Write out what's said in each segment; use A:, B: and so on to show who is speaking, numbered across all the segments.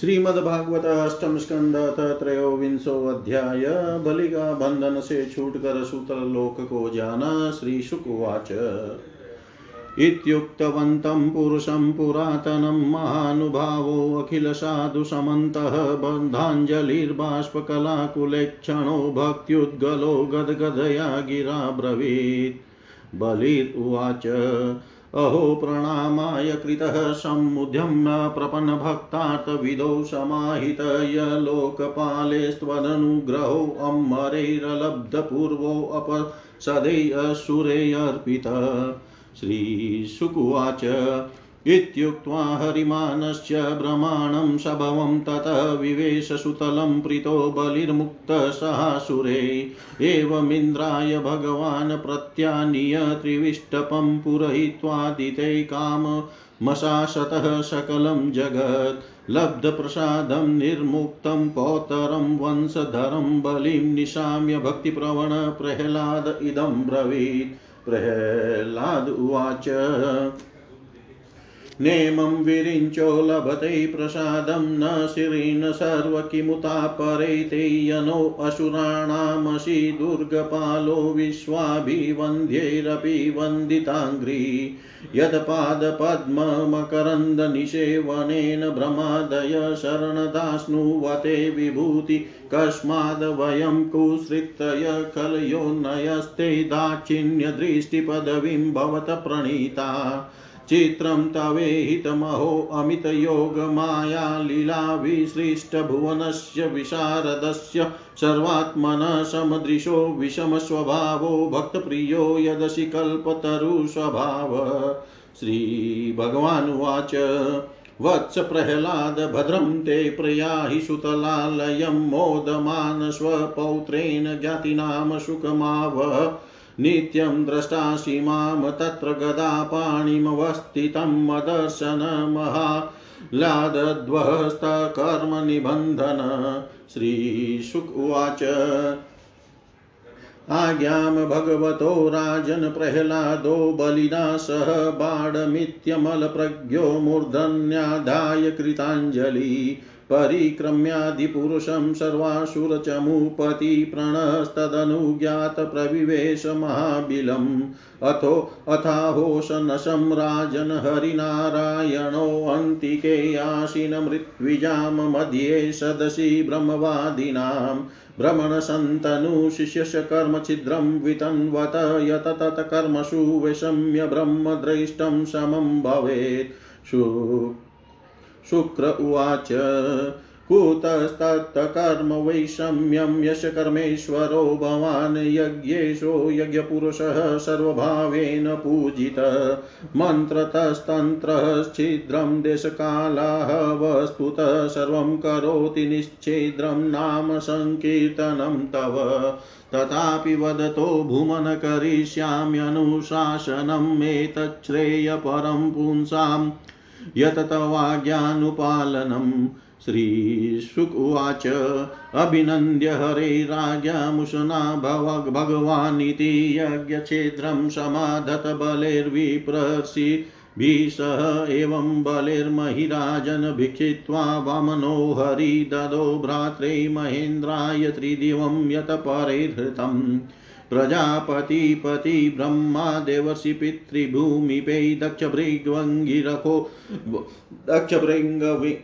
A: श्रीमद्भागवत अष्टम स्कंद त्रयोविंशो अध्याय बलि का बंधन से छूटकर सूत्र लोक को जाना श्री शुकवाच इत्युक्तवन्तं पुरुषं पुरातनं महानुभावो अखिलसाधुसमन्तः बन्धाञ्जलिर्बाष्पकलाकुलेक्षणो भक्त्युद्गलो गदगदया गिरा ब्रवीत् बलिर्वाच अहो प्रणामाय कृतः सम्मुद्यम्य प्रपन्नभक्तार्थविदौ य लोकपालेस्त्वदनुग्रहो अमरैरलब्धपूर्वोऽपसदैरसुरेऽर्पितः श्रीशुकुवाच इत्युक्त्वा हरिमानस्य भ्रमाणं सभवं ततः विवेशसुतलं प्रीतो बलिर्मुक्तसहासुरे। एवमिन्द्राय भगवान् प्रत्यानीय त्रिविष्टपं पुरहित्वादिते काममशासतः सकलं जगत्। लब्धप्रसादं निर्मुक्तं पौतरं वंशधरं बलिं निशाम्य भक्तिप्रवण प्रह्लाद इदं ब्रवीत्। प्रह्लाद उवाच। नेमं विरिञ्चो लभते प्रसादं न शिरीन् सर्व किमुता परे यनो असुराणामसि दुर्गपालो विश्वाभिवन्द्यैरपि वन्दिताङ्घ्रि। यत्पादपद्ममकरन्दनिषेवनेन भ्रमादय शरणदास्नुवते विभूति कस्माद् वयं कुसृत्तय कलयोन्नयस्ते दाक्षिण्यदृष्टिपदवीं भवत प्रणीता। चित्रं तवेहितमहो अमितयोगमाया लीलाविसृष्टभुवनस्य विशारदस्य सर्वात्मनः समदृशो विषमस्वभावो भक्तप्रियो यदसि कल्पतरुस्वभाव श्रीभगवानुवाच, वत्स प्रह्लाद, भद्रं ते प्रयाहि सुतलालयं मोदमान स्वपौत्रेण ज्ञातिनाम सुखमावह नित्यं द्रष्टासि माँ तत्र गदापाणिमवस्थितं मदर्शनमहालादध्वस्तकर्मनिबन्धन श्रीशुक उवाच। आज्ञां भगवतो राजन् प्रह्लादो बलिना सह बाणमित्यमलप्रज्ञो मूर्धन्याधाय कृताञ्जलि परिक्रम्यादिपुरुषं सर्वासुरचमूपति प्रणस्तदनुज्ञातप्रविवेश महाबिलम् अथो अथाहोशनशं राजन् हरिनारायणोऽन्तिके आशिनमृत्विजां मध्ये सदसि ब्रह्मवादिनां भ्रमणसन्तनुशिष्यकर्मछिद्रं वितन्वत यत तत्कर्मसु वैषम्य ब्रह्मद्रष्टं समं भवेत्। शुक्र उवाच। कुतस्तत्कर्म वैषम्यं यशकर्मेश्वरो भवान् यज्ञेशो यज्ञपुरुषः सर्वभावेन पूजितः। मन्त्रतस्तन्त्रश्छिद्रं देशकालाः वस्तुतः। सर्वं करोति निश्छिद्रं नाम सङ्कीर्तनं तव। तथापि वदतो भुमन करिष्याम्यनुशासनम् एतच्छ्रेयपरं पुंसाम्। यत तवाज्ञानुपालनम् श्रीशुक उवाच अभिनन्द्य हरे राज्ञमुशना भव भगवानिति यज्ञक्षेत्रं समाधत बलैर्विप्रसि। भीषः एवं बलिर्महिराजन् भिक्षित्वा वामनो हरि ददो भ्रात्रे महेन्द्राय त्रिदिवं यत परैर्हृतम् प्रजापतिपति ब्रह्मा देवर्षि पितृभूमिपै दक्षभृग्वङ्गिरको दक्षभृङ्गवि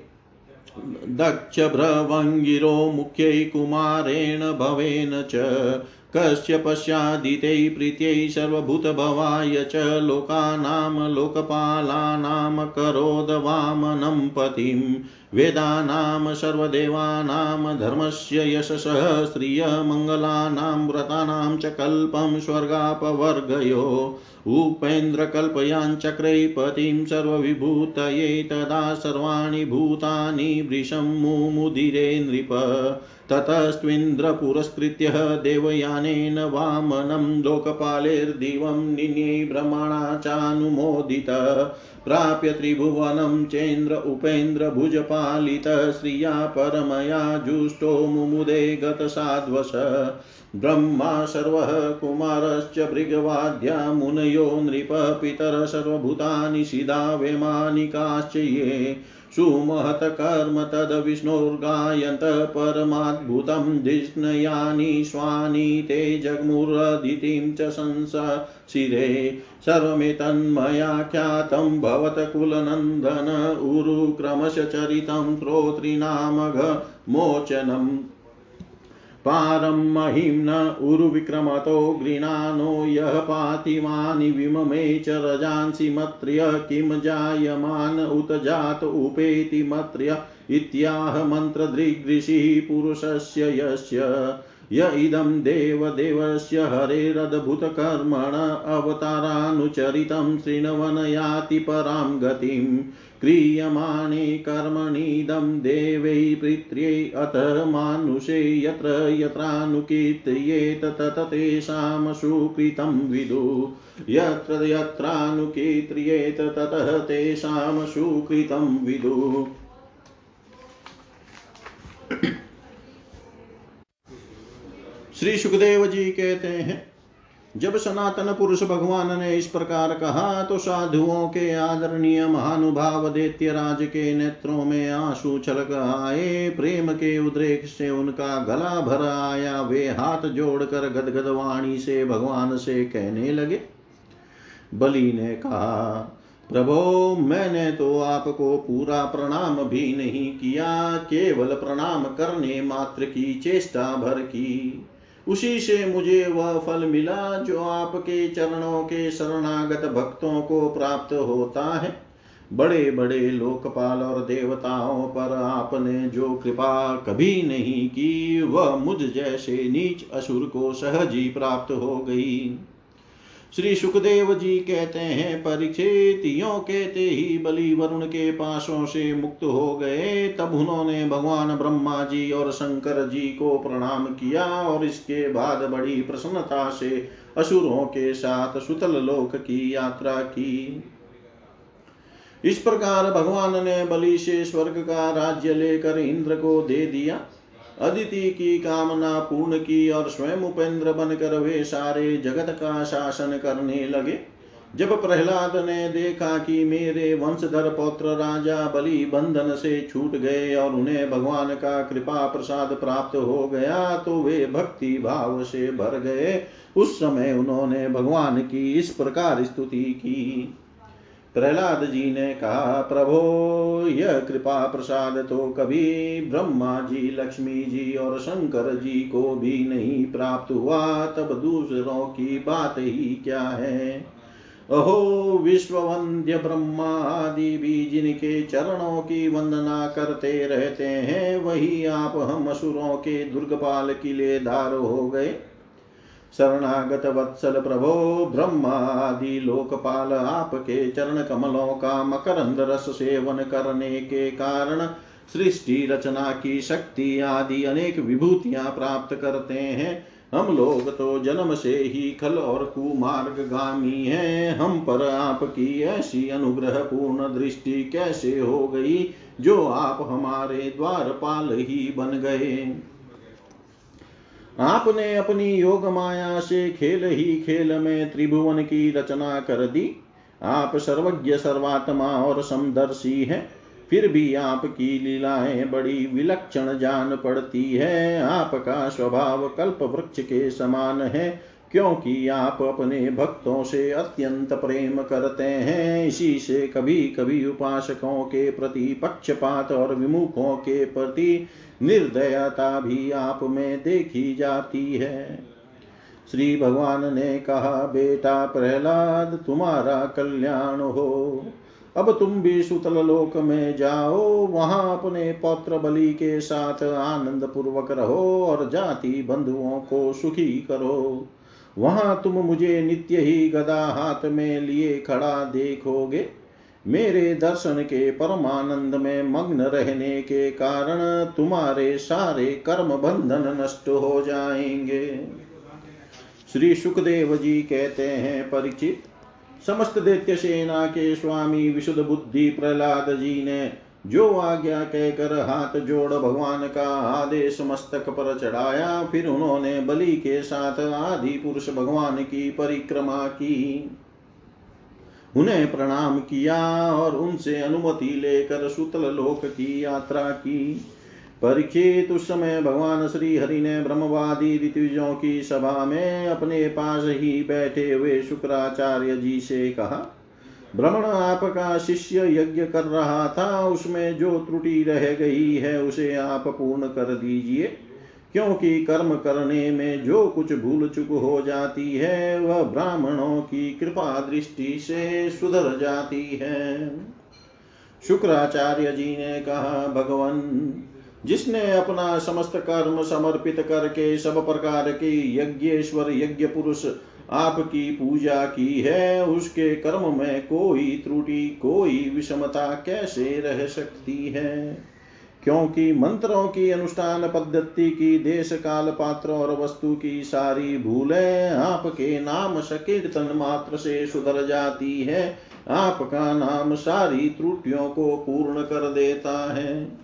A: दक्षभ्रवङ्गिरो मुख्यै कुमारेण भवेन च, कस्य पश्चादितै प्रीत्यै सर्वभूतभवाय च लोकानां लोकपालानां करोदवामनं पतिं वेदानां सर्वदेवानां धर्मस्य यशसः श्रियमङ्गलानां व्रतानां च कल्पं स्वर्गापवर्गयो। उपेन्द्रकल्पयाञ्चक्रे पतिं सर्वविभूतये तदा सर्वाणि भूतानि वृषं मुमुदिरे नृप। ततस्त्विन्द्रपुरस्कृत्य देवयानेन वामनं लोकपालेर्दिवं निन्ये भ्रमणा चानुमोदित। प्राप्य त्रिभुवनं चेन्द्र उपेन्द्र भुजपालित श्रिया परमया जुष्टो मुमुदे गतसाध्वश ब्रह्मा सर्वः कुमारश्च भृगवाद्या मुनयो नृप पितर सर्वभूतानि सिदा वैमानिकाश्च ये सुमहत कर्म तद्विष्णोर्गायन्त परमाद्भुतं धिष्णयानि स्वानि ते जग्मुरदितिं च संसशिरे सर्वमेतन्मया ख्यातं भवतकुलनन्दन उरुक्रमशचरितं श्रोतॄणामघमोचनम् पारं महिम्न उरुविक्रमतो गृणानो यः पातिमानि विममे च रजांसि मत्र्य किं जायमान उत जात उपेति मत्र्य इत्याह मन्त्रदृग्दृशिः पुरुषस्य यस्य। य इदं देवदेवस्य हरेरद्भुतकर्मण अवतारानुचरितं शृण्वन् याति परां गतिम्। क्रियमाणे कर्मणीदं देवै पित्र्यै अथ मानुषे यत्र यत्रानुकीर्त्येत तत तेषां सुकृतं विदु। यत्र यत्रानुकीर्त्येत ततः तेषां सुकृतं विदु। श्री सुखदेव जी कहते हैं जब सनातन पुरुष भगवान ने इस प्रकार कहा तो साधुओं के आदरणीय महानुभाव दैत्य राज के नेत्रों में आँसू छलक आए, प्रेम के उद्रेक से उनका गला भर आया, वे हाथ जोड़कर गदगद वाणी से भगवान से कहने लगे। बलि ने कहा, प्रभो, मैंने तो आपको पूरा प्रणाम भी नहीं किया, केवल प्रणाम करने मात्र की चेष्टा भर की। उसी से मुझे वह फल मिला जो आपके चरणों के शरणागत भक्तों को प्राप्त होता है। बड़े बड़े लोकपाल और देवताओं पर आपने जो कृपा कभी नहीं की, वह मुझ जैसे नीच असुर को सहज ही प्राप्त हो गई। श्री सुखदेव जी कहते हैं परीक्षित यो कहते ही बलि वरुण के पासों से मुक्त हो गए। तब उन्होंने भगवान ब्रह्मा जी और शंकर जी को प्रणाम किया और इसके बाद बड़ी प्रसन्नता से असुरों के साथ सुतल लोक की यात्रा की। इस प्रकार भगवान ने बलि से स्वर्ग का राज्य लेकर इंद्र को दे दिया। अदिति की कामना पूर्ण की और स्वयं उपेंद्र बनकर वे सारे जगत का शासन करने लगे। जब प्रहलाद ने देखा कि मेरे वंशधर पौत्र राजा बलि बंधन से छूट गए और उन्हें भगवान का कृपा प्रसाद प्राप्त हो गया तो वे भक्ति भाव से भर गए। उस समय उन्होंने भगवान की इस प्रकार स्तुति की। प्रहलाद जी ने कहा, प्रभो, यह कृपा प्रसाद तो कभी ब्रह्मा जी लक्ष्मी जी और शंकर जी को भी नहीं प्राप्त हुआ। तब दूसरों की बात ही क्या है? अहो विश्ववंद्य ब्रह्मा आदि भी जिनके चरणों की वंदना करते रहते हैं, वही आप हम असुरों के दुर्गपाल किलेदार हो गए। शरणागत वत्सल प्रभो ब्रह्मादि लोकपाल आपके चरण कमलों का मकरंद रस सेवन करने के कारण सृष्टि, रचना की शक्ति आदि अनेक विभूतियाँ प्राप्त करते हैं। हम लोग तो जन्म से ही खल और कुमार्ग गामी हैं। हम पर आपकी ऐसी अनुग्रह पूर्ण दृष्टि कैसे हो गई जो आप हमारे द्वारपाल ही बन गए? आपने अपनी योग माया से खेल ही खेल में त्रिभुवन की रचना कर दी। आप सर्वज्ञ, सर्वात्मा और समदर्शी हैं। फिर भी आपकी लीलाएँ बड़ी विलक्षण जान पड़ती है। आपका स्वभाव कल्प वृक्ष के समान है। क्योंकि आप अपने भक्तों से अत्यंत प्रेम करते हैं। इसी से कभी कभी उपासकों के प्रति, पक्षपात और विमुखों के प्रति निर्दयता भी आप में देखी जाती है। श्री भगवान ने कहा, बेटा प्रहलाद, तुम्हारा कल्याण हो। अब तुम भी सुतल लोक में जाओ। वहाँ अपने पौत्र बलि के साथ आनंद पूर्वक रहो और जाति बंधुओं को सुखी करो। वहाँ तुम मुझे नित्य ही गदा हाथ में लिए खड़ा देखोगे। मेरे दर्शन के परमानंद में मग्न रहने के कारण तुम्हारे सारे कर्म बंधन नष्ट हो जाएँगे। श्री सुखदेव जी कहते हैं, परिचित। समस्त दैत्य सेना के स्वामी, विशुद्ध बुद्धि प्रहलाद जी ने जो आज्ञा कहकर हाथ जोड़ भगवान का आदेश मस्तक पर चढ़ाया, फिर उन्होंने बलि के साथ आदि पुरुष भगवान की परिक्रमा की। उन्हें प्रणाम किया और उनसे अनुमति लेकर सुतल लोक की यात्रा की। परीक्षित उस समय भगवान श्री हरि ने ब्रह्मवादी ऋतुजों की सभा में अपने पास ही बैठे हुए शुक्राचार्य जी से कहा भ्रमण आपका शिष्य यज्ञ कर रहा था, उसमें जो त्रुटि रह गई है, उसे आप पूर्ण कर दीजिए। क्योंकि कर्म करने में जो कुछ भूल चुक हो जाती है, वह ब्राह्मणों की कृपा दृष्टि से सुधर जाती है। शुक्राचार्य जी ने कहा, भगवान, जिसने अपना समस्त कर्म समर्पित करके सब प्रकार के यज्ञेश्वर यज्ञ पुरुष आपकी पूजा की है, उसके कर्म में कोई त्रुटि, कोई विषमता कैसे रह सकती है? क्योंकि मंत्रों की अनुष्ठान, पद्धति की, देश काल पात्र और वस्तु की सारी भूलें आपके नाम सकीर्तन मात्र से सुधर जाती है। आपका नाम सारी त्रुटियों को पूर्ण कर देता है।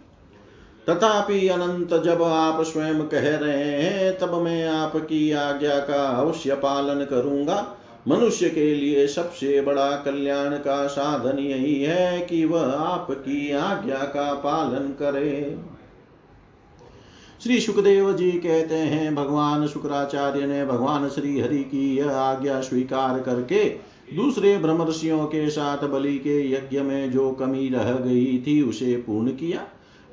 A: तथापि अनंत जब आप स्वयं कह रहे हैं, तब मैं आपकी आज्ञा का अवश्य पालन करूँगा। मनुष्य के लिए सबसे बड़ा कल्याण का साधन यही है कि वह आपकी आज्ञा का पालन करे। श्री सुखदेव जी कहते हैं, भगवान शुक्राचार्य ने भगवान श्री हरि की यह आज्ञा स्वीकार करके दूसरे ब्रह्मर्षियों के साथ बलि के यज्ञ में जो कमी रह गई थी, उसे पूर्ण किया।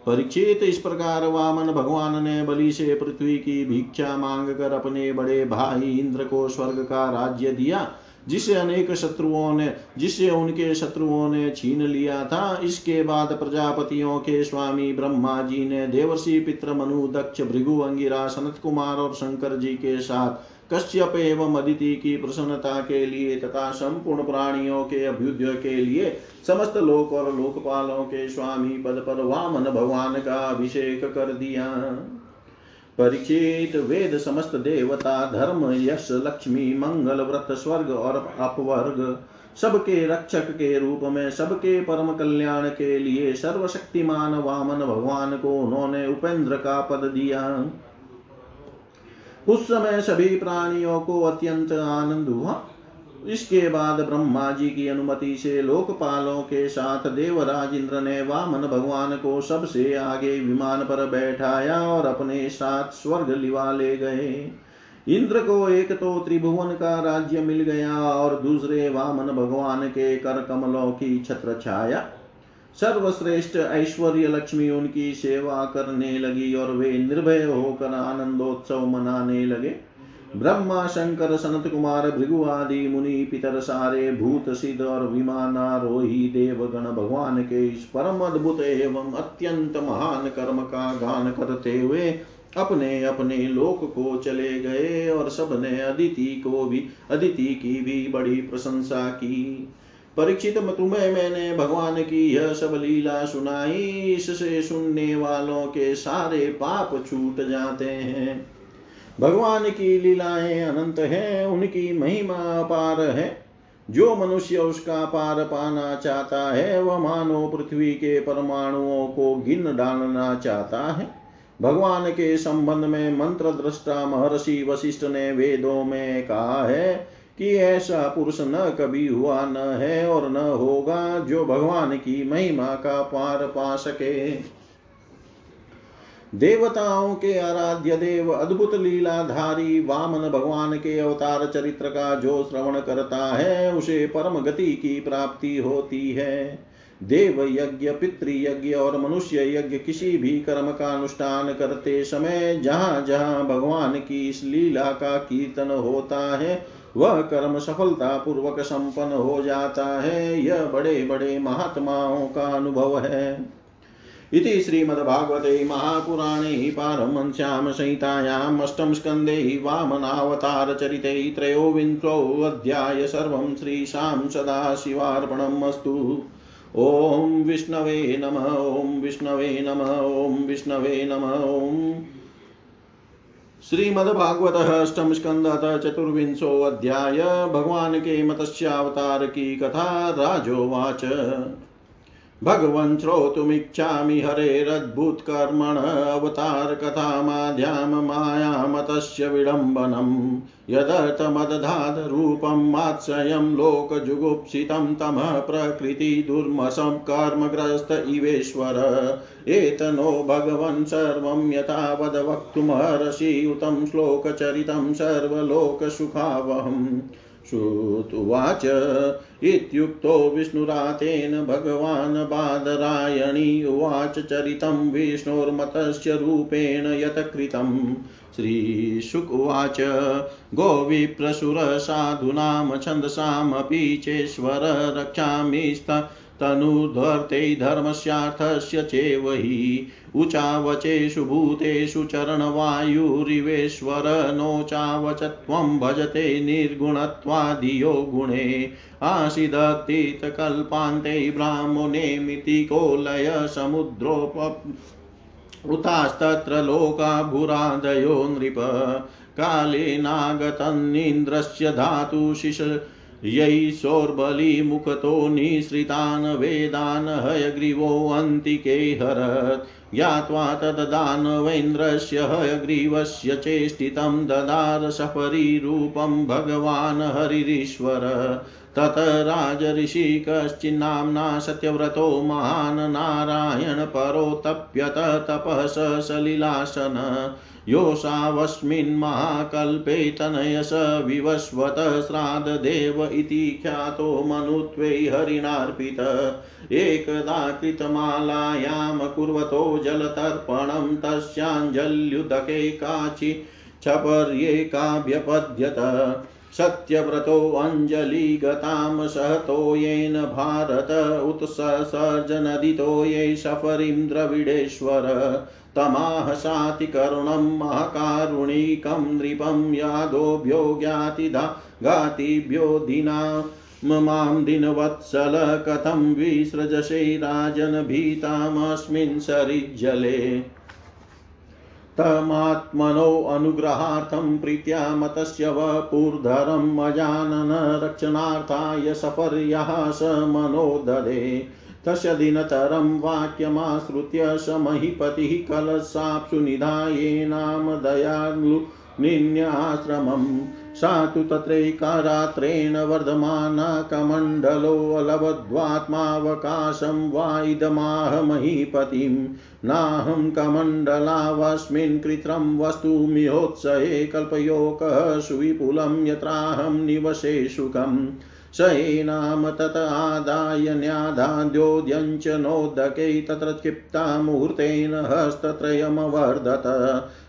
A: परीक्षित इस प्रकार वामन भगवान ने बलि से पृथ्वी की भिक्षा मांग कर अपने बड़े भाई इंद्र को स्वर्ग का राज्य दिया, जिसे अनेक शत्रुओं ने, जिसे उनके शत्रुओं ने छीन लिया था। इसके बाद प्रजापतियों के स्वामी ब्रह्मा जी ने देवर्षि पित्र मनु दक्ष भृगु अंगिरा सनत कुमार और शंकर जी के साथ कश्यप एवं अदिति की प्रसन्नता के लिए तथा संपूर्ण प्राणियों के अभ्युदय के लिए समस्त लोक और लोकपालों के स्वामी पद पर वामन भगवान का अभिषेक कर दिया। परीक्षित वेद समस्त देवता, धर्म, यश, लक्ष्मी, मंगल, व्रत, स्वर्ग और अपवर्ग, सबके रक्षक के रूप में, सबके परम कल्याण के लिए सर्वशक्तिमान वामन भगवान को उन्होंने उपेंद्र का पद दिया। उस समय सभी प्राणियों को अत्यंत आनंद हुआ। इसके बाद ब्रह्मा जी की अनुमति से लोकपालों के साथ देवराज इंद्र ने वामन भगवान को सबसे आगे विमान पर बैठाया और अपने साथ स्वर्ग लिवा ले गए। इंद्र को एक तो त्रिभुवन का राज्य मिल गया और दूसरे वामन भगवान के कर कमलों की छत्र छाया। सर्वश्रेष्ठ ऐश्वर्य लक्ष्मी उनकी सेवा करने लगी और वे निर्भय होकर आनंदोत्सव मनाने लगे। ब्रह्मा, शंकर, सनत कुमार, भृगु आदि मुनि, पितर सारे, भूत सिद्ध और विमानारोही देवगण भगवान के इस परम अद्भुत एवं अत्यंत महान कर्म का गान करते हुए अपने अपने लोक को चले गए और सबने अदिति को भी, अदिति की भी बड़ी प्रशंसा की। परीक्षित तुम्हें मैंने भगवान की यह सब लीला सुनाई। इससे सुनने वालों के सारे पाप छूट जाते हैं। भगवान की लीलाएँ अनंत हैं, उनकी महिमा अपार है। जो मनुष्य उसका पार पाना चाहता है, वह मानो पृथ्वी के परमाणुओं को गिन डालना चाहता है। भगवान के संबंध में मंत्र दृष्टा महर्षि वशिष्ठ ने वेदों में कहा है कि ऐसा पुरुष न कभी हुआ, न है और न होगा जो भगवान की महिमा का पार पा सके। देवताओं के आराध्य देव, अद्भुत लीलाधारी वामन भगवान के अवतार चरित्र का जो श्रवण करता है, उसे परम गति की प्राप्ति होती है। देव यज्ञ, पितृ यज्ञ और मनुष्य यज्ञ किसी भी कर्म का अनुष्ठान करते समय जहाँ जहाँ भगवान की इस लीला का कीर्तन होता है वह कर्म सफलता पूर्वक संपन्न हो जाता है। यह बड़े बड़े महात्माओं का अनुभव है। इति श्रीमद्भागवते महापुराणे पारमश्याम संहितायाम् अष्टम स्कन्धे वामनावतारचरिते त्रयोविंशोऽध्याय सर्वं श्रीशां सदाशिवार्पणम् अस्तु। ॐ विष्णवे नम, ॐ विष्णवे नम, ॐ विष्णवे नम, ॐ श्रीमद्भागवत अष्टम स्कंद चतुर्विंशो अध्याय भगवान के मत्स्यावतार की कथा राजोवाच। भगवन् श्रोतुमिच्छामि हरेरद्भुतकर्मण अवतारकथामाध्यां मायामतस्य विडम्बनम् यदर्थमदधातरूपं मात्स्यं लोकजुगुप्सितं तमः प्रकृतिदुर्मसं कर्मग्रस्त इवेश्वर। एतनो भगवन् सर्वं यथा वद वक्तुमर्हसि उतं श्लोकचरितं सर्वलोकसुखावहम्। श्रुतुवाच इत्युक्तो विष्णुरातेन भगवान् बादरायणी उवाच चरितं विष्णोर्मतस्य रूपेण यत् कृतं श्रीशुक उवाच गोविप्रसुरसाधूनां छन्दसामपि चेश्वर रक्षामि तनुधर्ते धर्मस्यार्थस्य चेव हि उचावचेषु भूतेषु चरणवायुरिवेश्वर नोचावच त्वं भजते निर्गुणत्वादियो गुणे आसीदतीतकल्पान्ते ब्राह्मणेमितिको लय समुद्रोप उतास्तत्र लोकाभुरादयो नृप कालेनागतन्निन्द्रस्य धातुशिश यैशोर्बलिमुखतो निःसृतान् वेदान् हयग्रीवोऽन्तिके हरत्। ज्ञात्वा तद्दानवेन्द्रस्य हयग्रीवस्य चेष्टितं ददार सपरिरूपं भगवान् हरिरीश्वर। तत राजऋषि कश्चिन्नाम्ना सत्यव्रतो महान् नारायणपरो तप्यत तपः सलिलासन। योषावस्मिन् महाकल्पे तनयस विवस्वत श्राद्धदेव इति ख्यातो मनुत्वै हरिणार्पित। एकदा कृतमालायां कुर्वतो जलतर्पणं तस्याञ्जल्युदके काचि क्षपर्येकाभ्यपद्यत सत्यव्रतोऽञ्जलिगतां सहतो येन भारत उत्ससर्जनदितो ये सफरीं द्रविडेश्वर। तमाह सातिकरुणं महाकारुणिकं नृपं यादोभ्यो ज्ञातिधा घातिभ्यो दिना माँ दिनवत्सल कथं विसृजसे राजन् सरिज्जले। तमात्मनो अनुग्रहार्थं प्रीत्या मतस्य वपुर्धरम् अजानन रक्षणार्थाय सपर्यः स मनो ददे तस्य दिनतरं वाक्यमाश्रुत्य स महीपतिः कलशाप्सु निधायेनाम दयालु निन्याश्रमम्। सा तु तत्रैकारात्रेण वर्धमाना कमण्डलोऽलवद्वात्मावकाशं वा इदमाह महीपतिं नाहं कमण्डलावस्मिन् कृत्रं वस्तु मिहोत्सहे कल्पयोकः सुविपुलं यत्राहं निवसे सुखम्। स एनाम तत आदाय न्याधाद्योद्यञ्च नोदके तत्र क्षिप्ता मुहूर्तेन हस्तत्रयमवर्धत।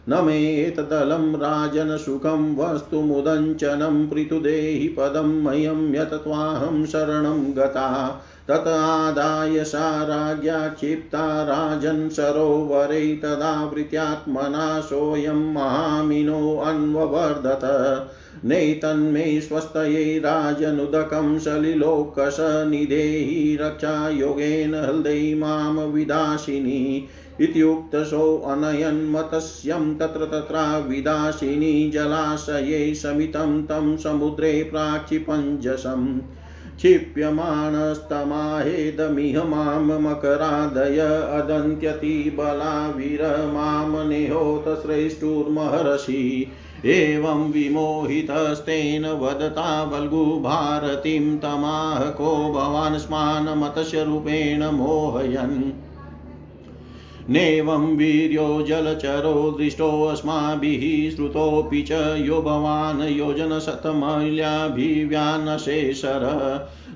A: न मे एतदलं राजन सुखं वस्तुमुदञ्चनं पृथुदेहि पदं मह्यं यत् त्वाहं शरणं गता। तत आदाय सा राज्ञा क्षिप्ता राजन् सरोवरे तदावृत्यात्मना सोऽयं महामिनो अन्ववर्धत। नैतन्मे स्वस्तये राजनुदकं सलिलोकश निधेहि रक्षायोगेन हृदय माँ विदाशिनी इत्युक्तसोऽनयन्मतस्यं तत्र तत्रा विदाशिनी जलाशये शमितं तं समुद्रे प्राक्षिपञ्जसम् क्षिप्यमाणस्तमाहेदमिह माँ मकरादय अदन्त्यतिबला वीरमां नेहोत श्रेष्ठुर्महर्षि एवं विमोहितस्तेन वदता बल्गुभारतीं तमाह को भवान् स्मानमतस्यरूपेण मोहयन्। नेवं वीर्यो जलचरो दृष्टोऽस्माभिः श्रुतोऽपि च यो भवान् योजनशतमैल्याभिव्यानशेषर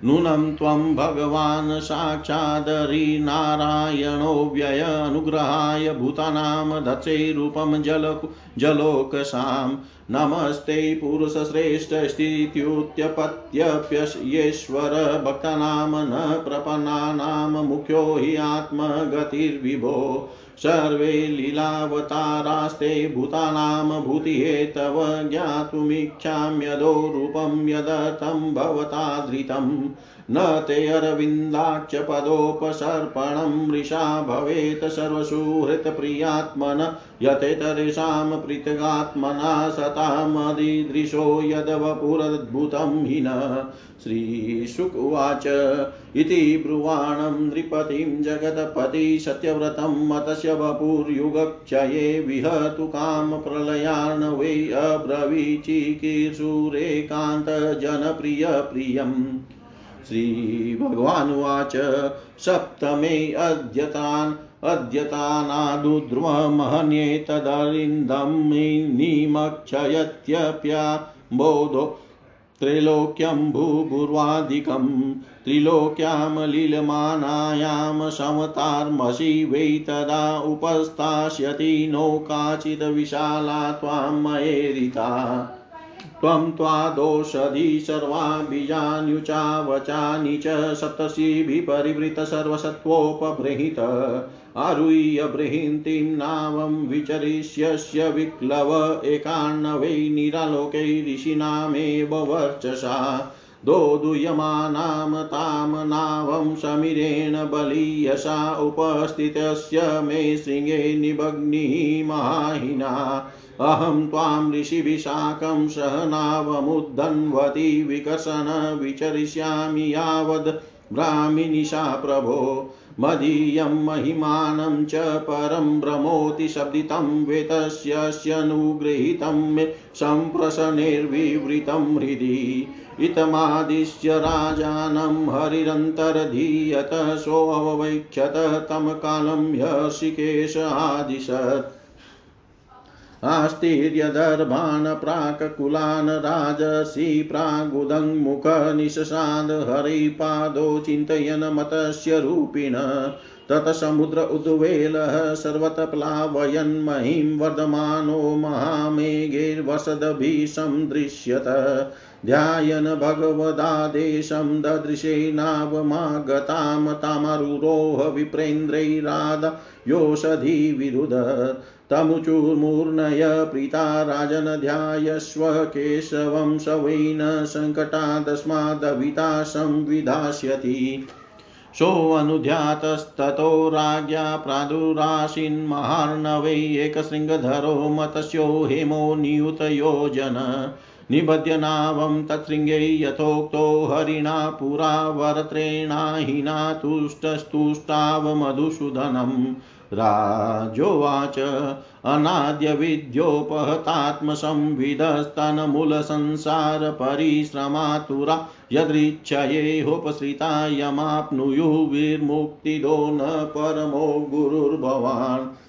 A: नूनं त्वं भगवान् साक्षादरीनारायणो व्यय अनुग्रहाय भूतानां दत्से रूपं जल जलोकसाम् नमस्ते पुरुषश्रेष्ठस्थित्युत्पत्त्यप्यश्येश्वर भक्तानां न प्रपन्नानां मुख्यो हि आत्मगतिर्विभो। सर्वे लीलावतारास्ते भूतानां भूतिहे तव ज्ञातुमिच्छाम्यदो रूपं यदर्थं भवता धृतम् न ते अरविन्दाक्षपदोपसर्पणं मृषा भवेत् सर्वसुहृत्प्रियात्मन यथेतरेषां पृथगात्मना सतामदीदृशो यदवपुरद्भुतं हि न श्रीशुक उवाच इति ब्रुवाणं नृपतिं जगत्पति सत्यव्रतं मतस्य वपुर्युगक्षये विहतु कामप्रलयार्णवे अब्रवीचिकीर्षुरेकान्तजनप्रियप्रियम् श्रीभगवानुवाच सप्तमे अद्यतान् अद्यतानादुध्रुवमहन्येतदरिन्दं निमक्षयत्यप्या बोधो त्रैलोक्यं भूभुर्वादिकं त्रिलोक्यां लीलमानायां समतार्मसि वै तदा उपस्थास्यति नौकाचित् विशाला त्वां मयेरिता। त्वं त्वादोषधि सर्वाबीजान्युचावचानि च सप्तशिभिः परिवृत सर्वसत्त्वोपबृहित। आरुह्य बृहिन्तीं नावं विचरिष्यस्य विक्लव एकान्नवै निरालोकै ऋषीणामेव वर्चसा। दोदुयमानां तां नावं समीरेण बलीयसा। उपस्थितस्य मे शृङ्गे निभग्निः महाहिना। अहं त्वां ऋषिभिशाकं सहनावमुद्धन्वती विकसन विचरिष्यामि यावद् ब्राह्मिनिशा प्रभो मदीयं महिमानं च परं भ्रमोति शब्दितं वेतस्यनुगृहीतं मे सम्प्रशनेर्विवृतं हृदि इतमादिश्य राजानं हरिरन्तर्धीयत सोऽवैक्षत तं कालं ह्यशिकेश आदिशत्। आस्तीर्यदर्भान् प्राक्कुलान् राजसि प्रागुदङ्मुखनिशसाद हरिपादो चिन्तयन् मतस्य रूपिण ततसमुद्र उद्वेलः सर्वतप्लावयन् महिं वर्धमानो महामेघैर्वसदभिः सन्दृश्यत ध्यायन् भगवदादेशं ददृशे नावमागतां तामरुरोह विप्रेन्द्रैराद योषधि विरुदत् तमुचुर्मूर्णय प्रीता राजनध्यायस्व केशवं शवैन सङ्कटादस्मादविता संविधास्यति। सोऽनुध्यातस्ततो राज्ञा प्रादुराशीन्महार्णवै एकशृङ्गधरो मतस्यो हेमो नियुतयोजन। निबध्य नावं तत्शृङ्गे यथोक्तो हरिणा पुरा वरत्रेणाहिना तुष्टस्तुष्टावमधुसूदनम्। राजोवाच अनाद्यविद्योपहतात्मसंविधस्तनमूलसंसारपरिश्रमातुरा यदृच्छयेहोपसृता यमाप्नुयुः विर्मुक्तिदो न परमो गुरुर्भवान्।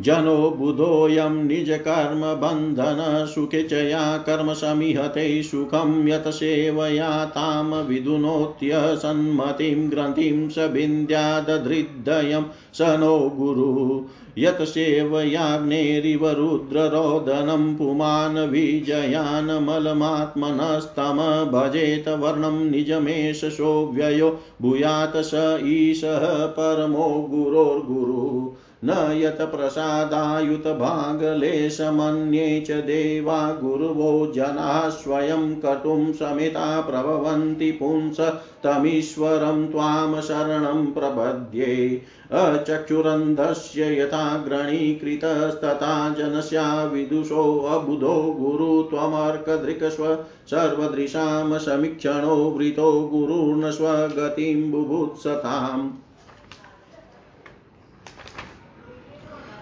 A: जनो बुधोऽयं निजकर्मबन्धनसुखेचया कर्मसमिहते सुखं यत् सेवया तां विधुनोत्य सन्मतिं ग्रन्थिं स विन्द्यादधृदयं स नो गुरुः। यत् सेवयाग्नेरिव रुद्ररोदनं पुमान् विजयान् मलमात्मनस्तम भजेत वर्णं निजमेष सोऽव्ययो भूयात् स ईशः परमो गुरोर्गुरुः। न यत् प्रसादायुतभागलेशमन्ये च देवा गुरुवो जनाः स्वयं कर्तुं समिता प्रभवन्ति पुंस तमीश्वरं त्वां शरणं प्रपद्ये। अचक्षुरन्धस्य यथा ग्रणीकृतस्तथा जनस्या विदुषोऽबुधो गुरु त्वमर्कदृक्स्व सर्वदृशां समीक्षणो वृतो गुरुर्न स्वगतिं बुभुत्सताम्।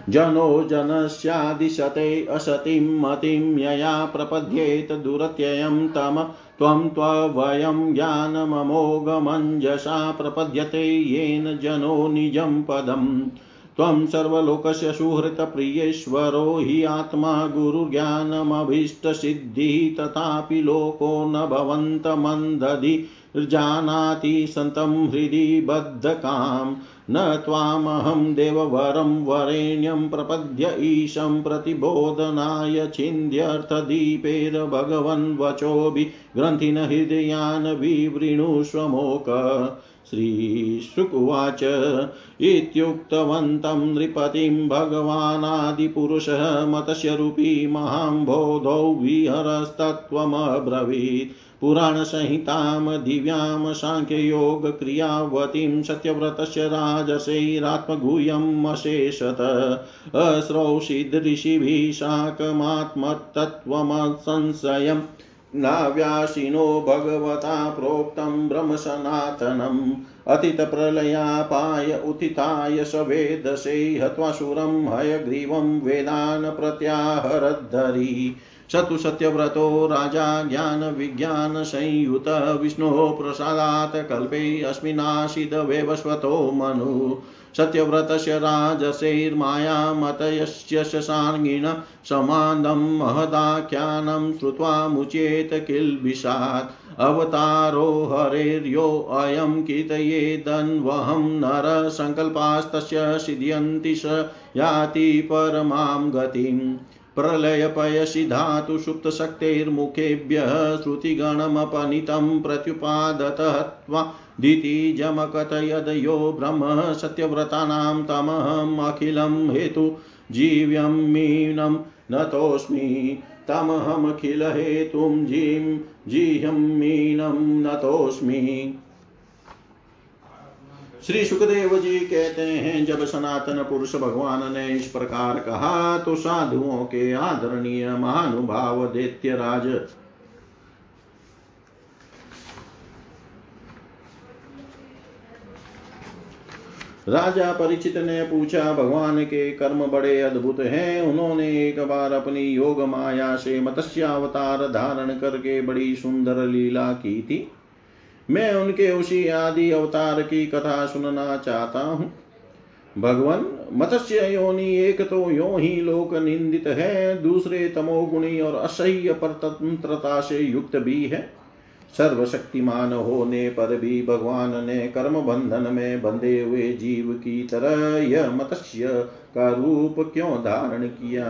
A: जनो जनस्यादिशते असतिं मतिं यया प्रपद्येत दुरत्ययं तम, त्वं त्ववयं ज्ञानममोघमञ्जसा प्रपद्यते येन जनो निजं पदम्। त्वं सर्वलोकस्य सुहृतप्रियेश्वरो हि आत्मा गुरुज्ञानमभीष्टसिद्धिः तथापि लोको न भवन्तमन्दधि। जानाति सन्तं हृदि बद्धकाम्। न त्वामहं देववरं वरेण्यं प्रपद्य ईशं प्रतिबोधनाय छिन्द्यर्थदीपेर्भगवन् वचोभि ग्रन्थिन हृदयान् विवृणुष्वमोक श्रीशुकुवाच इत्युक्तवन्तं नृपतिं भगवानादिपुरुषः मतस्य रूपी महाम्बोधौ विहरस्तत्त्वमब्रवीत्। पुराणसंहितां दिव्यां साङ्ख्ययोगक्रियावतीं सत्यव्रतस्य राजसैरात्मगुह्यम् अशेषत। अश्रौषिदृषिभिः शाकमात्मतत्त्वमसंशयम् नाव्यासिनो भगवता प्रोक्तं ब्रह्मसनातनम् अतितप्रलयापाय उत्थिताय स वेदसे हत्वासुरं हयग्रीवं वेदान् प्रत्याहरद्धरी सत्यव्रतो राजा ज्ञानविज्ञानसंयुत विष्णोः प्रसादात् कल्पे अस्मिन्नाशिदवेवस्वतो मनु। सत्यव्रतस्य राजसैर्मायामतयस्य शशाङ्गिण समादं महदाख्यानं श्रुत्वा मुचेत किल्बिषात्। अवतारो हरेर्योऽयं कीर्तयेदन्वहं नरसङ्कल्पास्तस्य सिद्ध्यन्ति स याति परमां गतिम्। प्रलयपयसि धातु सुप्तशक्तेर्मुखेभ्यः श्रुतिगणमपनीतं प्रत्युपादतत्वा दितिजमकथयदयो ब्रह्म सत्यव्रतानां तमहमखिलं हेतु जीव्यं मीनं नतोऽस्मि तमहमखिलहेतुं जीं जीह्यं मीनं नतोऽस्मि श्री सुखदेव जी कहते हैं, जब सनातन पुरुष भगवान ने इस प्रकार कहा तो साधुओं के आदरणीय महानुभाव दैत्य राज। राजा परिचित ने पूछा, भगवान के कर्म बड़े अद्भुत हैं। उन्होंने एक बार अपनी योग माया से मत्स्यावतार धारण करके बड़ी सुंदर लीला की थी। मैं उनके उसी आदि अवतार की कथा सुनना चाहता हूँ। भगवान, मत्स्य योनि एक तो यो ही लोक निंदित है, दूसरे तमोगुणी और असह्य परतंत्रता से युक्त भी है। सर्वशक्तिमान होने पर भी भगवान ने कर्म बंधन में बंधे हुए जीव की तरह यह मत्स्य का रूप क्यों धारण किया?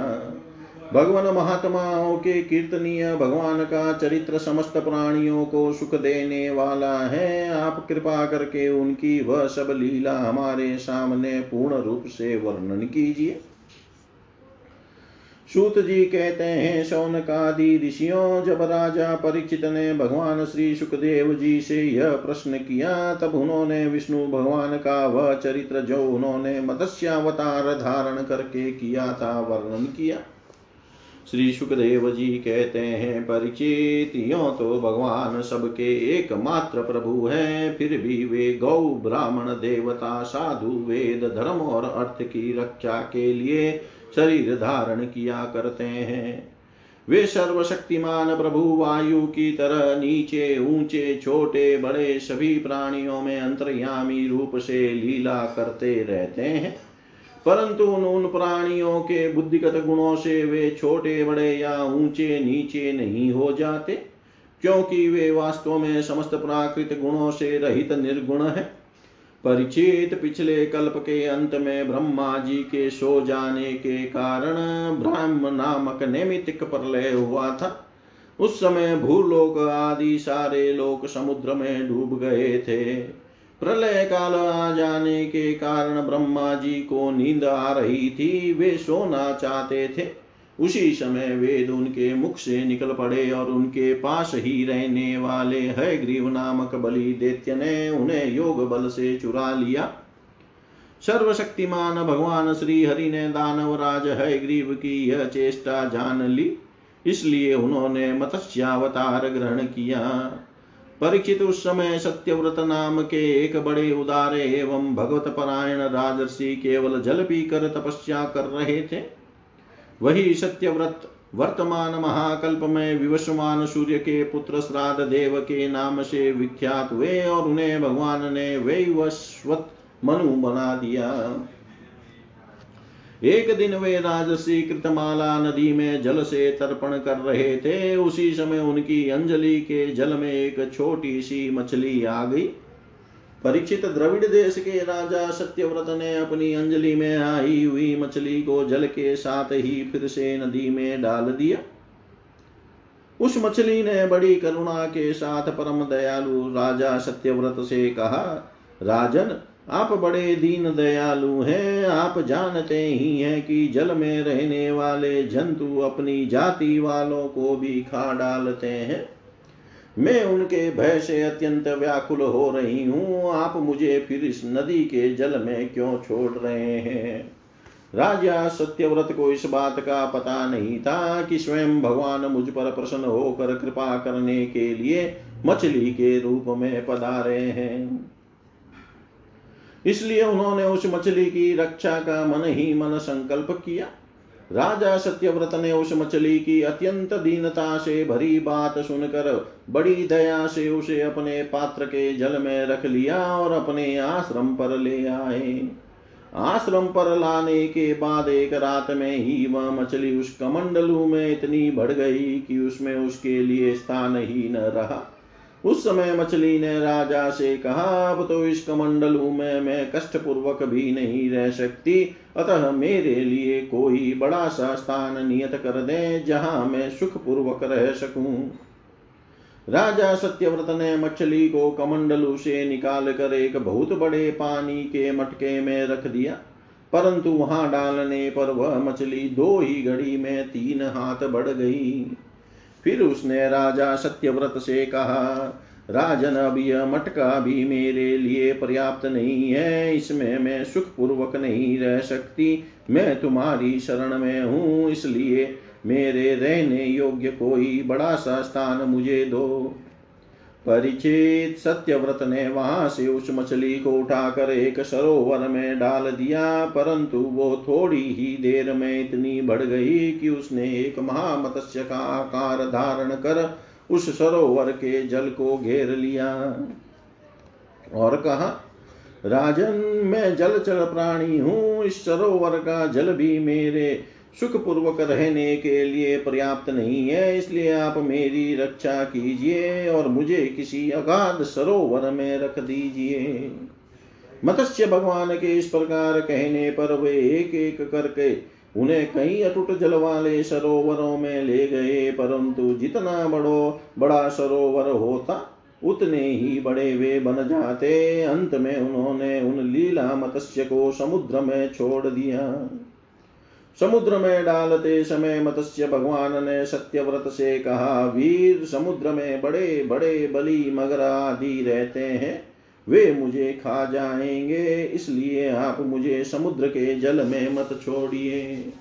A: भगवान महात्माओं के कीर्तनीय भगवान का चरित्र समस्त प्राणियों को सुख देने वाला है। आप कृपा करके उनकी वह सब लीला हमारे सामने पूर्ण रूप से वर्णन कीजिए। सूत जी कहते हैं, शौनकादि ऋषियों, जब राजा परीक्षित ने भगवान श्री सुखदेव जी से यह प्रश्न किया, तब उन्होंने विष्णु भगवान का वह चरित्र जो उन्होंने मत्स्यावतार धारण करके किया था, वर्णन किया। श्री सुखदेव जी कहते हैं परिचित यो तो भगवान सबके एकमात्र प्रभु हैं। फिर भी वे गौ, ब्राह्मण, देवता, साधु, वेद, धर्म और अर्थ की रक्षा के लिए शरीर धारण किया करते हैं। वे सर्वशक्तिमान प्रभु, वायु की तरह नीचे, ऊँचे, छोटे, बड़े सभी प्राणियों में अंतर्यामी रूप से लीला करते रहते हैं। परंतु उन उन प्राणियों के बुद्धिगत गुणों से वे छोटे, बड़े या ऊँचे, नीचे नहीं हो जाते, क्योंकि वे वास्तव में समस्त प्राकृत गुणों से रहित निर्गुण है। परिचित पिछले कल्प के अंत में ब्रह्मा जी के सो जाने के कारण ब्राह्म नामक नैमितिक प्रलय हुआ था। उस समय भूलोक आदि सारे लोक समुद्र में डूब गए थे। प्रलय काल आ जाने के कारण ब्रह्मा जी को नींद आ रही थी। वे सोना चाहते थे। उसी समय वेद उनके मुख से निकल पड़े और उनके पास ही रहने वाले है ग्रीव नामक बलि दैत्य ने उन्हें योग बल से चुरा लिया। सर्वशक्तिमान भगवान श्री हरि ने दानव राज है ग्रीव की यह चेष्टा जान ली। इसलिए उन्होंने मत्स्यावतार ग्रहण किया। परीक्षित उस समय सत्यव्रत नाम के एक बड़े उदारे एवं भगवत परायण राजर्षि केवल जल पी कर तपस्या कर रहे थे। वही सत्यव्रत, वर्तमान महाकल्प में विवशमान सूर्य के पुत्र श्राद्ध देव के नाम से विख्यात हुए और उन्हें भगवान ने वैवस्वत मनु बना दिया। एक दिन वे राजसी कृतमाला नदी में जल से तर्पण कर रहे थे। उसी समय उनकी अंजलि के जल में एक छोटी सी मछली आ गई। परीक्षित द्रविड़ देश के राजा सत्यव्रत ने अपनी अंजलि में आई हुई मछली को जल के साथ ही फिर से नदी में डाल दिया। उस मछली ने बड़ी करुणा के साथ परम दयालु राजा सत्यव्रत से कहा, राजन आप बड़े दीन दयालु हैं, आप जानते ही हैं कि जल में रहने वाले जंतु अपनी जाति वालों को भी खा डालते हैं। मैं उनके भय से अत्यंत व्याकुल हो रही हूँ, आप मुझे फिर इस नदी के जल में क्यों छोड़ रहे हैं? राजा सत्यव्रत को इस बात का पता नहीं था कि स्वयं भगवान मुझ पर प्रसन्न होकर कृपा करने के लिए मछली के रूप में पधारे हैं। इसलिए उन्होंने उस मछली की रक्षा का मन ही मन संकल्प किया। राजा सत्यव्रत ने उस मछली की अत्यंत दीनता से भरी बात सुनकर, बड़ी दया से उसे अपने पात्र के जल में रख लिया और अपने आश्रम पर ले आए। आश्रम पर लाने के बाद एक रात में ही वह मछली उस कमंडलू में इतनी बढ़ गई कि उसमें उसके लिए स्थान ही न रहा। उस समय मछली ने राजा से कहा, अब तो इस कमंडलू में, मैं कष्ट पूर्वक भी नहीं रह सकती। अतः मेरे लिए कोई बड़ा सा स्थान नियत कर दे, जहाँ मैं सुख पूर्वक रह सकूँ। राजा सत्यव्रत ने मछली को कमंडलू से निकाल कर एक बहुत बड़े पानी के मटके में रख दिया। परंतु वहाँ डालने पर वह मछली दो ही घड़ी में तीन हाथ बढ़ गई। फिर उसने राजा सत्यव्रत से कहा, राजन, अब यह मटका भी मेरे लिए पर्याप्त नहीं है, इसमें मैं सुखपूर्वक नहीं रह सकती, मैं तुम्हारी शरण में हूँ, इसलिए मेरे रहने योग्य कोई बड़ा सा स्थान मुझे दो। परिचित सत्यव्रत ने वहाँ से उस मछली को उठाकर एक सरोवर में डाल दिया, परंतु वो थोड़ी ही देर में इतनी बढ़ गई कि उसने एक महामत्स्य का आकार धारण कर उस सरोवर के जल को घेर लिया और कहा, राजन, मैं जलचर प्राणी हूँ, इस सरोवर का जल भी मेरे सुख पूर्वक रहने के लिए पर्याप्त नहीं है, इसलिए आप मेरी रक्षा कीजिए और मुझे किसी अगाध सरोवर में रख दीजिए। मत्स्य भगवान के इस प्रकार कहने पर वे एक एक करके उन्हें कई अटूट जल वाले सरोवरों में ले गए, परंतु जितना बड़ो, बड़ा सरोवर होता, उतने ही बड़े वे बन जाते। अंत में उन्होंने उन लीला मत्स्य को समुद्र में छोड़ दिया। समुद्र में डालते समय मत्स्य भगवान ने सत्यव्रत से कहा, वीर समुद्र में बड़े बड़े बलि मगर आदि रहते हैं। वे मुझे खा जाएँगे, इसलिए आप मुझे समुद्र के जल में मत छोड़िए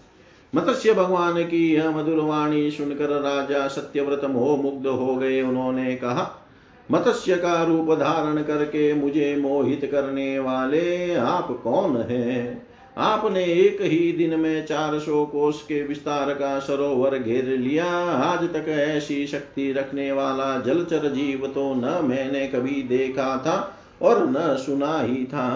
A: मत्स्य भगवान की यह मधुर वाणी सुनकर राजा सत्यव्रत मोह मुग्ध हो गए। उन्होंने कहा, मत्स्य का रूप धारण करके मुझे मोहित करने वाले आप कौन हैं? आपने एक ही दिन में चार सौ कोष के विस्तार का सरोवर घेर लिया। आज तक ऐसी शक्ति रखने वाला जलचर जीव तो न मैंने कभी देखा था और न सुना ही था।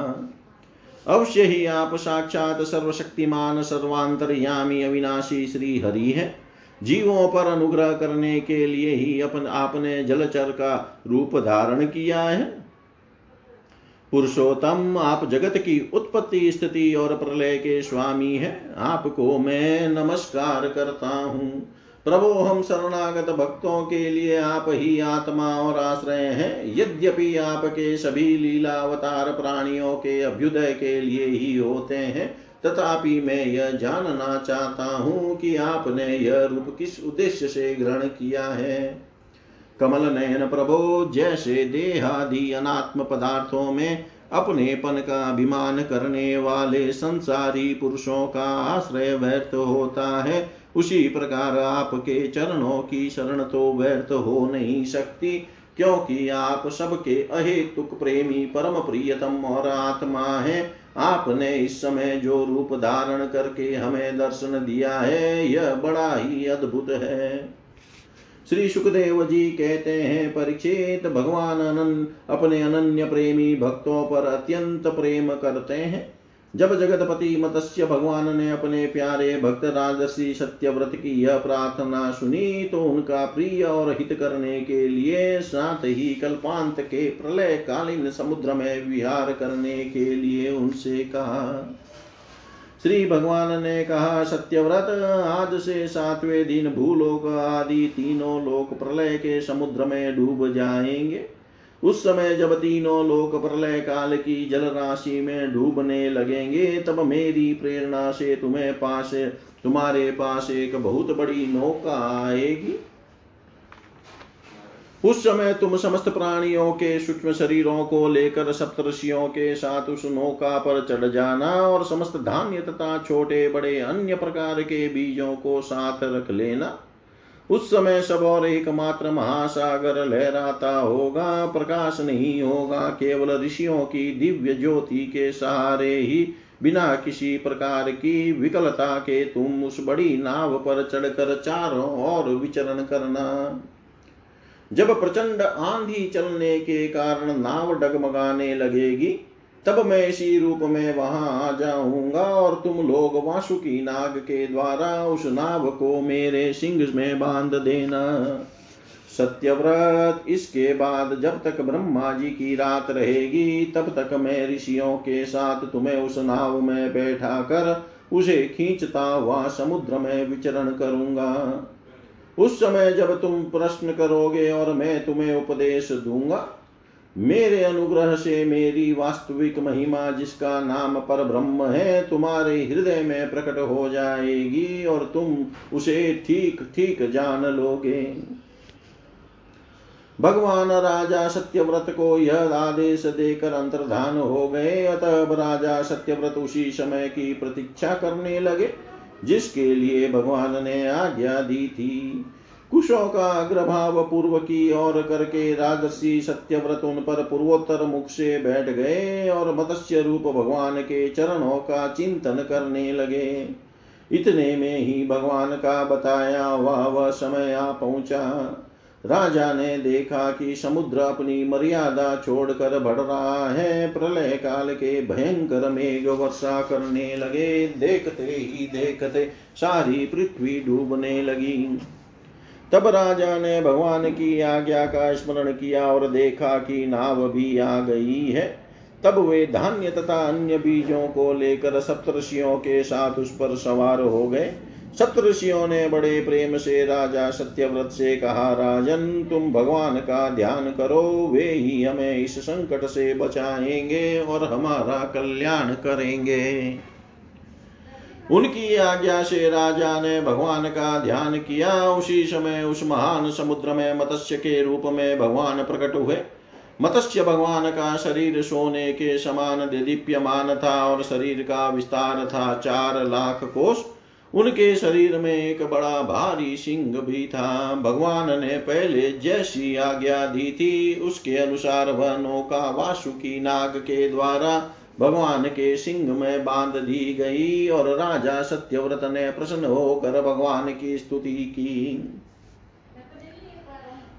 A: अवश्य ही आप साक्षात सर्वशक्तिमान, सर्वांतरयामी अविनाशी श्री हरि है। जीवों पर अनुग्रह करने के लिए ही अपन आपने जलचर का रूप धारण किया है। पुरुषोत्तम, आप जगत की उत्पत्ति स्थिति और प्रलय के स्वामी हैं। आपको मैं नमस्कार करता हूँ। प्रभो, हम शरणागत भक्तों के लिए आप ही आत्मा और आश्रय हैं। यद्यपि आपके सभी लीला अवतार प्राणियों के अभ्युदय के लिए ही होते हैं, तथापि मैं यह जानना चाहता हूँ कि आपने यह रूप किस उद्देश्य से ग्रहण किया है। कमल नयन प्रभो जैसे देहादि अनात्म पदार्थों में अपनेपन का अभिमान करने वाले संसारी पुरुषों का आश्रय व्यर्थ होता है, उसी प्रकार आपके चरणों की शरण तो व्यर्थ हो नहीं सकती, क्योंकि आप सबके अहेतुक प्रेमी परम प्रियतम और आत्मा है। आपने इस समय जो रूप धारण करके हमें दर्शन दिया है, यह बड़ा ही अद्भुत है। श्री सुखदेव जी कहते हैं परीक्षित भगवान अनन, अपने अनन्य प्रेमी भक्तों पर अत्यंत प्रेम करते हैं। जब जगतपति मत्स्य भगवान ने अपने प्यारे भक्त राजसी सत्यव्रत की यह प्रार्थना सुनी तो उनका प्रिय और हित करने के लिए साथ ही कल्पांत के प्रलय कालीन समुद्र में विहार करने के लिए उनसे कहा श्री भगवान ने कहा, सत्यव्रत आज से सातवें दिन भूलोक आदि तीनों लोक प्रलय के समुद्र में डूब जाएँगे। उस समय जब तीनों लोक प्रलय काल की जल राशि में डूबने लगेंगे, तब मेरी प्रेरणा से तुम्हें पास, तुम्हारे पास एक बहुत बड़ी नौका आएगी। उस समय तुम समस्त प्राणियों के सूक्ष्म शरीरों को लेकर सप्तषियों के साथ उस नौका पर चढ़ जाना और समस्त धान्य तथा छोटे बड़े अन्य प्रकार के बीजों को साथ रख लेना। उस समय सब और एकमात्र महासागर लहराता होगा, प्रकाश नहीं होगा, केवल ऋषियों की दिव्य ज्योति के सहारे ही, बिना किसी प्रकार की विकलता के तुम उस बड़ी नाव पर चढ़कर चारों ओर विचरण करना। जब प्रचंड आंधी चलने के कारण नाव डगमगाने लगेगी, तब मैं इसी रूप में वहाँ आ जाऊँगा और तुम लोग वासुकी नाग के द्वारा उस नाव को मेरे सिंह में बाँध देना। सत्यव्रत, इसके बाद जब तक ब्रह्मा जी की रात रहेगी, तब तक मैं ऋषियों के साथ तुम्हें उस नाव में बैठा कर उसे खींचता हुआ समुद्र में विचरण करूँगा। उस समय जब तुम प्रश्न करोगे और मैं तुम्हें उपदेश दूँगा, मेरे अनुग्रह से मेरी वास्तविक महिमा, जिसका नाम पर ब्रह्म है, तुम्हारे हृदय में प्रकट हो जाएगी और तुम उसे ठीक ठीक जान लोगे। भगवान राजा सत्यव्रत को यह आदेश देकर अंतर्धान हो गए। अतः राजा सत्यव्रत उसी समय की प्रतीक्षा करने लगे। जिसके लिए भगवान ने आज्ञा दी थी। कुशों का अग्रभाव पूर्व की ओर करके राजसी सत्यव्रत उन पर पूर्वोत्तर मुख से बैठ गए और मत्स्य रूप भगवान के चरणों का चिंतन करने लगे। इतने में ही भगवान का बताया वह वह समय आ पहुँचा। राजा ने देखा कि समुद्र अपनी मर्यादा छोड़कर बढ़ रहा है। प्रलय काल के भयंकर मेघ वर्षा करने लगे। देखते ही देखते सारी पृथ्वी डूबने लगी। तब राजा ने भगवान की आज्ञा का स्मरण किया और देखा कि नाव भी आ गई है। तब वे धान्य तथा अन्य बीजों को लेकर सप्तषियों के साथ उस पर सवार हो गए। सप्तषियों ने बड़े प्रेम से राजा सत्यव्रत से कहा, राजन, तुम भगवान का ध्यान करो, वे ही हमें इस संकट से बचाएँगे और हमारा कल्याण करेंगे। उनकी आज्ञा से राजा ने भगवान का ध्यान किया। उसी समय उस महान समुद्र में मत्स्य के रूप में भगवान प्रकट हुए। मत्स्य भगवान का शरीर सोने के समान दीप्यमान था और शरीर का विस्तार था चार लाख कोष। उनके शरीर में एक बड़ा भारी सिंह भी था। भगवान ने पहले जैसी आज्ञा दी थी, उसके अनुसार वह नौका वासुकी नाग के द्वारा भगवान के सिंह में बाँध दी गई और राजा सत्यव्रत ने प्रसन्न होकर भगवान की स्तुति की।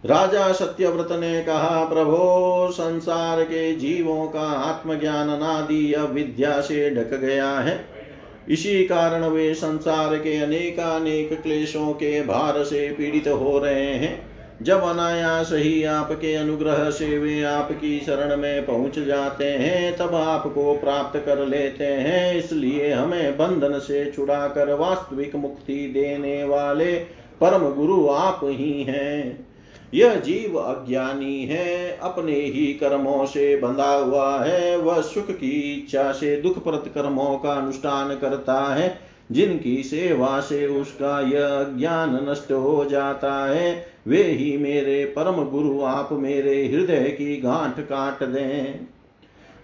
A: राजा सत्यव्रत ने कहा, प्रभो, संसार के जीवों का आत्मज्ञान नादि विद्या से ढक गया है। इसी कारण वे संसार के अनेकानेक क्लेशों के भार से पीड़ित हो रहे हैं। जब अनायास ही आपके अनुग्रह से वे आपकी शरण में पहुँच जाते हैं, तब आपको प्राप्त कर लेते हैं। इसलिए हमें बंधन से छुड़ा कर वास्तविक मुक्ति देने वाले परम गुरु आप ही हैं। यह जीव अज्ञानी है, अपने ही कर्मों से बंधा हुआ है, वह सुख की इच्छा से दुख प्रत कर्मों का अनुष्ठान करता है, जिनकी सेवा से उसका यह ज्ञान नष्ट हो जाता है, वे ही मेरे परम गुरु, आप मेरे हृदय की गांठ काट दें।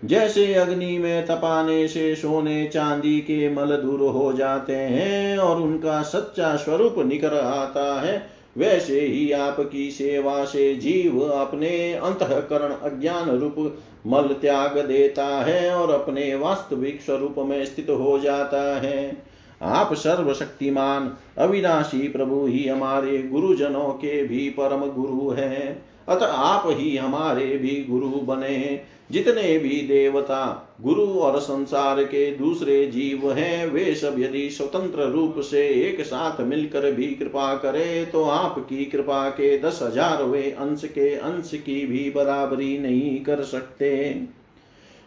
A: जैसे अग्नि में तपाने से सोने चांदी के मल दूर हो जाते हैं, और उनका सच्चा स्वरूप निकल आता है वैसे ही आपकी सेवा से जीव अपने अंतकरण अज्ञान रूप मल त्याग देता है और अपने वास्तविक स्वरूप में स्थित हो जाता है। आप सर्वशक्तिमान, अविनाशी प्रभु ही हमारे गुरुजनों के भी परम गुरु हैं। अतः आप ही हमारे भी गुरु बने। जितने भी देवता गुरु और संसार के दूसरे जीव हैं, वे सब यदि स्वतंत्र रूप से एक साथ मिलकर भी कृपा करे तो आपकी कृपा के दस हज़ार वे अंश के अंश की भी बराबरी नहीं कर सकते।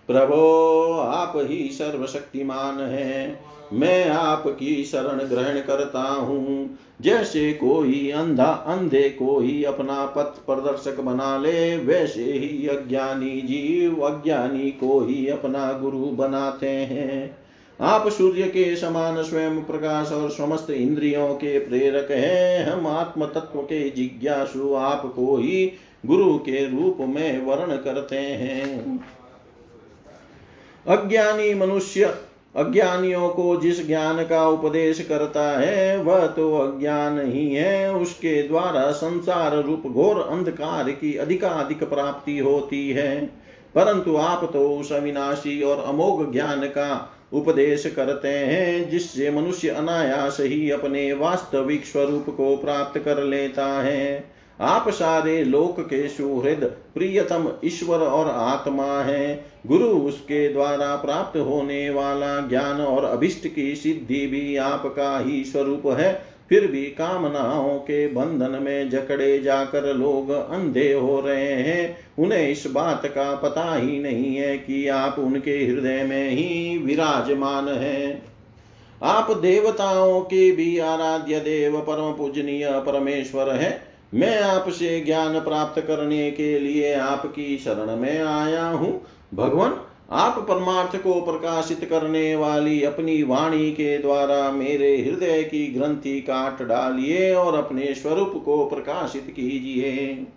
A: प्रभो, आप ही सर्वशक्तिमान हैं। मैं आपकी शरण ग्रहण करता हूँ। जैसे कोई अंधा अंधे को ही अपना पथ प्रदर्शक बना ले, वैसे ही अज्ञानी जीव अज्ञानी को ही अपना गुरु बनाते हैं। आप सूर्य के समान स्वयं प्रकाश और समस्त इंद्रियों के प्रेरक हैं। हम आत्म तत्व के जिज्ञासु आपको ही गुरु के रूप में वर्ण करते हैं। अज्ञानी मनुष्य अज्ञानियों को जिस ज्ञान का उपदेश करता है, वह तो अज्ञान ही है। उसके द्वारा संसार रूप घोर अंधकार की अधिकाधिक प्राप्ति होती है। परंतु आप तो उस अविनाशी और अमोघ ज्ञान का उपदेश करते हैं, जिससे मनुष्य अनायास ही अपने वास्तविक स्वरूप को प्राप्त कर लेता है। आप सारे लोक के सुहृद प्रियतम ईश्वर और आत्मा है। गुरु उसके द्वारा प्राप्त होने वाला ज्ञान और अभिष्ट की सिद्धि भी आपका ही स्वरूप है। फिर भी कामनाओं के बंधन में जकड़े जाकर लोग अंधे हो रहे हैं। उन्हें इस बात का पता ही नहीं है कि आप उनके हृदय में ही विराजमान हैं। आप देवताओं के भी आराध्य देव परम पूजनीय परमेश्वर है। मैं आपसे ज्ञान प्राप्त करने के लिए आपकी शरण में आया हूँ। भगवान, आप परमार्थ को प्रकाशित करने वाली अपनी वाणी के द्वारा मेरे हृदय की ग्रंथि काट डालिए और अपने स्वरूप को प्रकाशित कीजिए।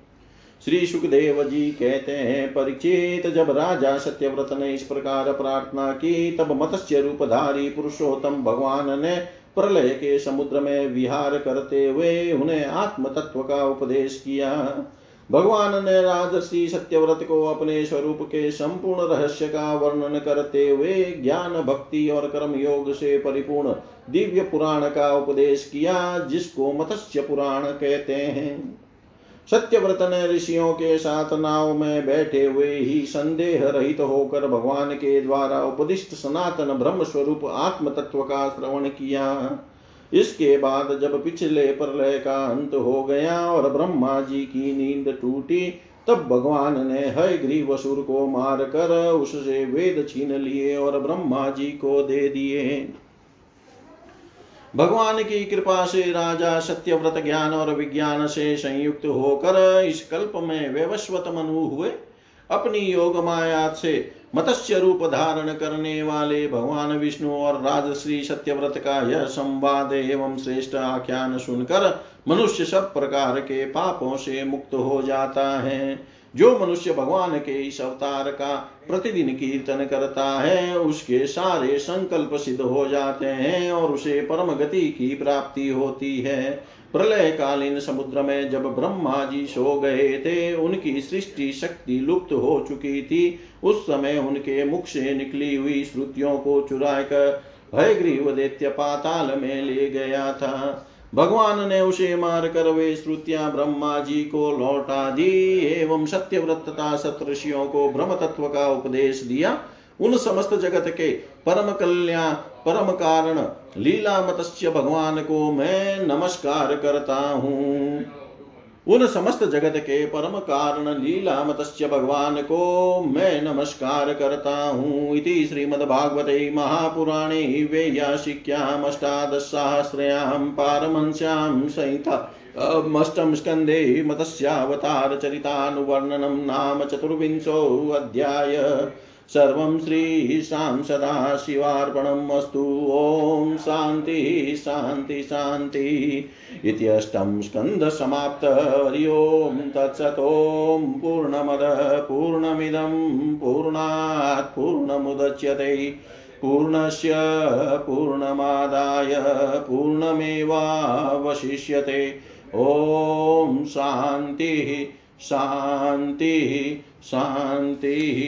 A: श्री सुखदेव जी कहते हैं, परिचित, जब राजा सत्यव्रत ने इस प्रकार प्रार्थना की, तब मत्स्य रूपधारी पुरुषोत्तम भगवान ने प्रलय के समुद्र में विहार करते हुए उन्हें आत्म तत्व का उपदेश किया। भगवान ने राजसी सत्यव्रत को अपने स्वरूप के संपूर्ण रहस्य का वर्णन करते हुए ज्ञान, भक्ति और कर्म योग से परिपूर्ण दिव्य पुराण का उपदेश किया, जिसको मत्स्य पुराण कहते हैं। सत्यव्रत ने ऋषियों के साथ नाव में बैठे हुए ही संदेह रहित होकर भगवान के द्वारा उपदिष्ट सनातन ब्रह्म स्वरूप आत्म तत्व का श्रवण किया। इसके बाद जब पिछले प्रलय का अंत हो गया और ब्रह्मा जी की नींद टूटी, तब भगवान ने हय ग्रीवसुर को मार कर उससे वेद छीन लिए और ब्रह्मा जी को दे दिए। भगवान की कृपा से राजा सत्यव्रत ज्ञान और विज्ञान से संयुक्त होकर इस कल्प में व्यवस्वत मनु हुए। अपनी योग माया से मत्स्य रूप धारण करने वाले भगवान विष्णु और राजश्री सत्यव्रत का यह संवाद एवं श्रेष्ठ आख्यान सुनकर मनुष्य सब प्रकार के पापों से मुक्त हो जाता है। जो मनुष्य भगवान के इस अवतार का प्रतिदिन कीर्तन करता है, उसके सारे संकल्प सिद्ध हो जाते हैं और उसे परम गति की प्राप्ति होती है। प्रलय कालीन समुद्र में जब ब्रह्मा जी सो गए थे, उनकी सृष्टि शक्ति लुप्त हो चुकी थी। उस समय उनके मुख से निकली हुई श्रुतियों को चुरा कर हयग्रीव दैत्य पाताल में ले गया था। भगवान ने उसे मार कर वे श्रुतियाँ ब्रह्मा जी को लौटा दी, एवं सत्यव्रत तथा सतृषियों को ब्रह्म तत्व का उपदेश दिया। उन समस्त जगत के परम कल्याण, परम कारण लीला मतस्य भगवान को मैं नमस्कार करता हूँ। उन समस्त जगत के परम कारण लीला मत्स्य भगवान को मैं नमस्कार करता हूँ। इति श्रीमद्भागवते महापुराणे वेयाशिक्याम् अष्टादशसहस्रयां पारमंस्यां संहिता अष्टम स्कन्धे मत्स्यावतारचरितानुवर्णनं नाम चतुर्विंशोऽध्याय सर्वं श्रीशां सदाशिवार्पणम् अस्तु ॐ शान्तिः, शान्ति शान्ति। इत्यष्टं स्कन्धसमाप्त हरि ओं तत्सत् पूर्णमद, पूर्णमिदं पूर्णात् पूर्णमुदच्यते। पूर्णस्य पूर्णमादाय पूर्णमेवावशिष्यते। ॐ शान्तिः शान्तिः। शान्तिः